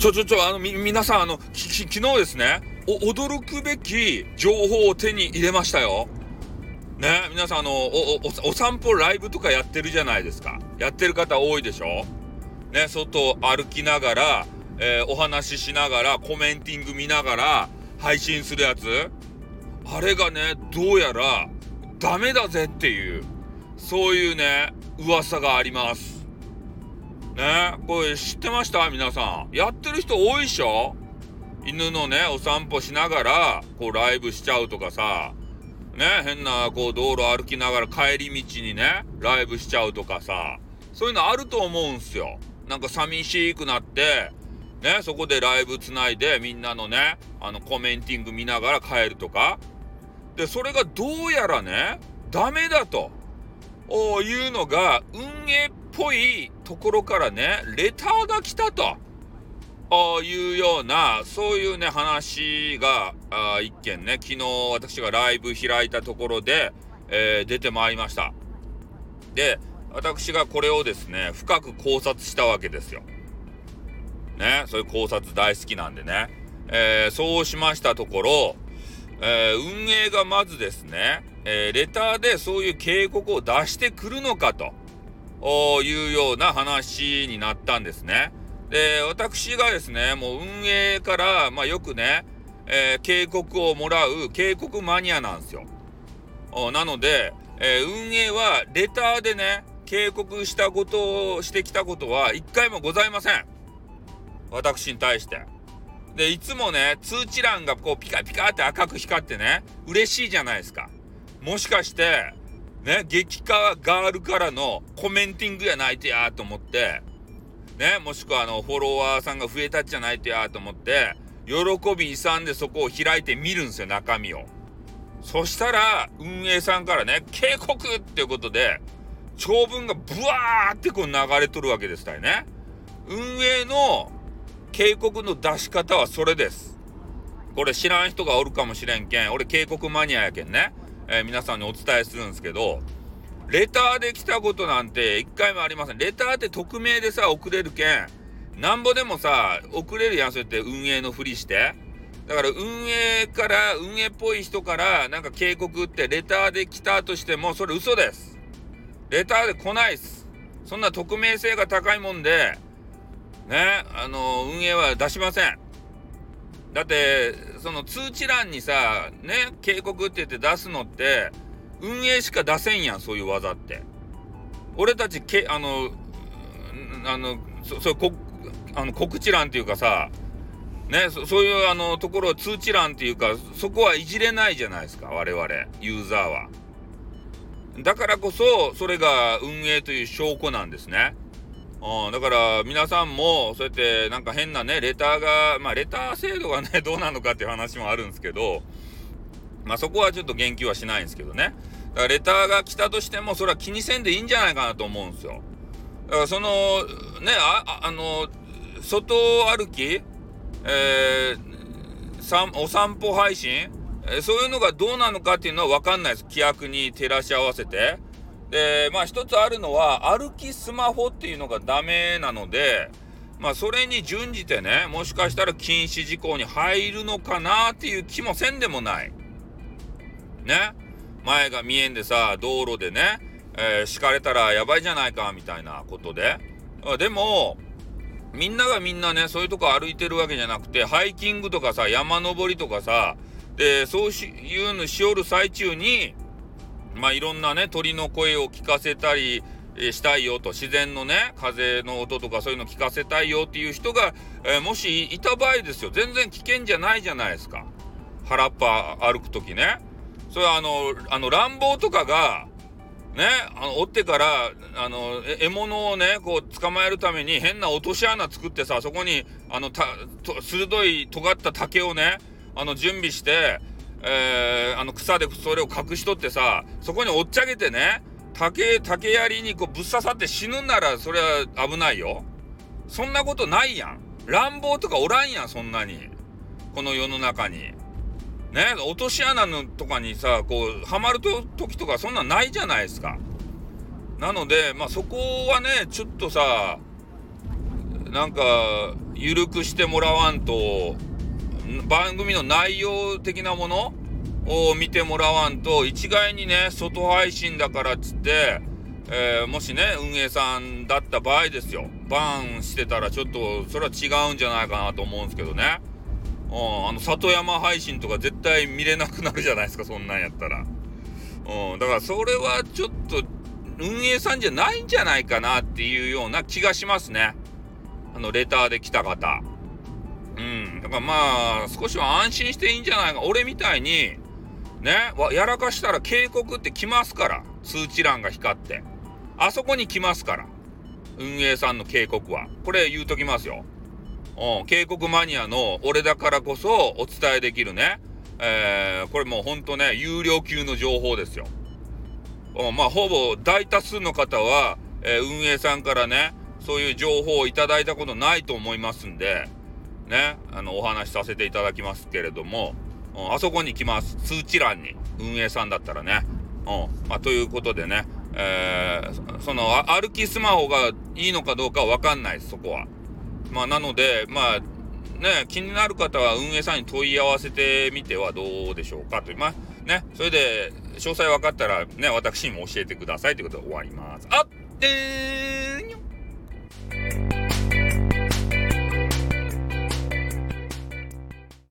ちょちょちょ、あの、み、皆さん、あの、き、き、昨日ですね、お、驚くべき情報を手に入れましたよ。ね、皆さん、あの、お、お、お散歩ライブとかやってるじゃないですか。やってる方多いでしょね、外歩きながら、えー、お話ししながら、コメンティング見ながら、配信するやつ。あれがね、どうやら、ダメだぜっていう、そういうね、噂があります。ねこれ知ってました？皆さん。やってる人多いでしょ？犬のね、お散歩しながら、こうライブしちゃうとかさ、ね、変なこう道路歩きながら帰り道にね、ライブしちゃうとかさ、そういうのあると思うんすよ。なんか寂しくなって、ね、そこでライブつないでみんなのね、あのコメンティング見ながら帰るとか。で、それがどうやらね、ダメだというのが運営ぽいところからね、レターが来たと。いうような、そういうね、話が、あ一件ね、昨日私がライブ開いたところで、えー、出てまいりました。で、私がこれをですね、深く考察したわけですよ。ね、そういう考察大好きなんでね。えー、そうしましたところ、えー、運営がまずですね、え、レターでそういう警告を出してくるのかというような話になったんですね。で、私がですね、もう運営から、まあ、よくね、えー、警告をもらう警告マニアなんですよ。なので、えー、運営はレターでね、警告したことをしてきたことは一回もございません。私に対して。で、いつもね、通知欄がこうピカピカって赤く光ってね、嬉しいじゃないですか。もしかして、ね、激化ガールからのコメンティングやないとやと思って、ね、もしくはあの、フォロワーさんが増えたっじゃないとやと思って、喜び勇んでそこを開いてみるんですよ、中身を。そしたら、運営さんからね、警告っていうことで、長文がブワーってこう流れとるわけですたいね。運営の警告の出し方はそれです。これ知らん人がおるかもしれんけん、俺警告マニアやけんね、えー、皆さんにお伝えするんですけど、レターで来たことなんて一回もありません。レターって匿名でさ、送れるけん、なんぼでもさ、送れるやん、そうやって運営のふりして。だから運営から、運営っぽい人からなんか警告ってレターで来たとしても、それ嘘です。レターで来ないっす。そんな匿名性が高いもんで、ね、あの、運営は出しません。だって、その通知欄にさ、ね、警告って言って出すのって、運営しか出せんやん、そういう技って。俺たち、け、あの、あの、そ、そこ、あの、告知欄っていうかさ、ね、そそういうあのところ通知欄っていうかそこはいじれないじゃないですか我々ユーザーはだからこそそれが運営という証拠なんですねうん、だから皆さんもそうやってなんか変なねレターがまあレター制度がね どうなのかっていう話もあるんですけどまあそこはちょっと言及はしないんですけどね。だからレターが来たとしてもそれは気にせんでいいんじゃないかなと思うんですよ。だからそのねああの外歩きえー、お散歩配信、えー、そういうのがどうなのかっていうのは分かんないです。規約に照らし合わせて。で、まあ一つあるのは、歩きスマホっていうのがダメなので、まあそれに準じてね、もしかしたら禁止事項に入るのかなっていう気もせんでもない。ね。前が見えんでさ、道路でね、えー、敷かれたらやばいじゃないか、みたいなことで。でも、みんながみんなね、そういうとこ歩いてるわけじゃなくて、ハイキングとかさ、山登りとかさ、で、そういうのしおる最中に、まあいろんなね鳥の声を聞かせたりしたいよと自然のね風の音とかそういうの聞かせたいよっていう人が、えー、もしいた場合ですよ。全然危険じゃないじゃないですか。原っぱ歩く時ね。それはあのあの乱暴とかがねあの追ってからあの獲物をねこう捕まえるために変な落とし穴作ってさそこにあのた鋭い尖った竹をねあの準備してえー、あの草でそれを隠しとってさそこにおっちゃげてね竹竹槍にこうぶっ刺さって死ぬんならそれは危ないよ。そんなことないやん。乱暴とかおらんやんそんなに。この世の中に。ね落とし穴のとかにさこうはまると時とかそんなんないじゃないですか。なのでまあそこはねちょっとさなんか緩くしてもらわんと番組の内容的なものを見てもらわんと一概にね外配信だからっつって、えー、もしね運営さんだった場合ですよバーンしてたらちょっとそれは違うんじゃないかなと思うんですけどね。うん、あの里山配信とか絶対見れなくなるじゃないですかそんなんやったら。うん、だからそれはちょっと運営さんじゃないんじゃないかなっていうような気がしますね。あのレターで来た方。だからまあ少しは安心していいんじゃないか。俺みたいにね、やらかしたら警告って来ますから。通知欄が光って。あそこに来ますから。運営さんの警告は。これ言うときますよ。うん、警告マニアの俺だからこそお伝えできるね。えー、これもうほんとね、有料級の情報ですよ。うん、まあ、ほぼ大多数の方は、えー、運営さんからね、そういう情報をいただいたことないと思いますんで、ね、あの、お話しさせていただきますけれども、うん、あそこに来ます。通知欄に。運営さんだったらね。うん。まあ、ということでね、えー、その、歩きスマホがいいのかどうかわかんないです、そこは。まあ、なので、まあ、ね、気になる方は運営さんに問い合わせてみてはどうでしょうかと。まあ、ね、それで、詳細分かったらね、私にも教えてくださいということで終わります。あっ、えーにょ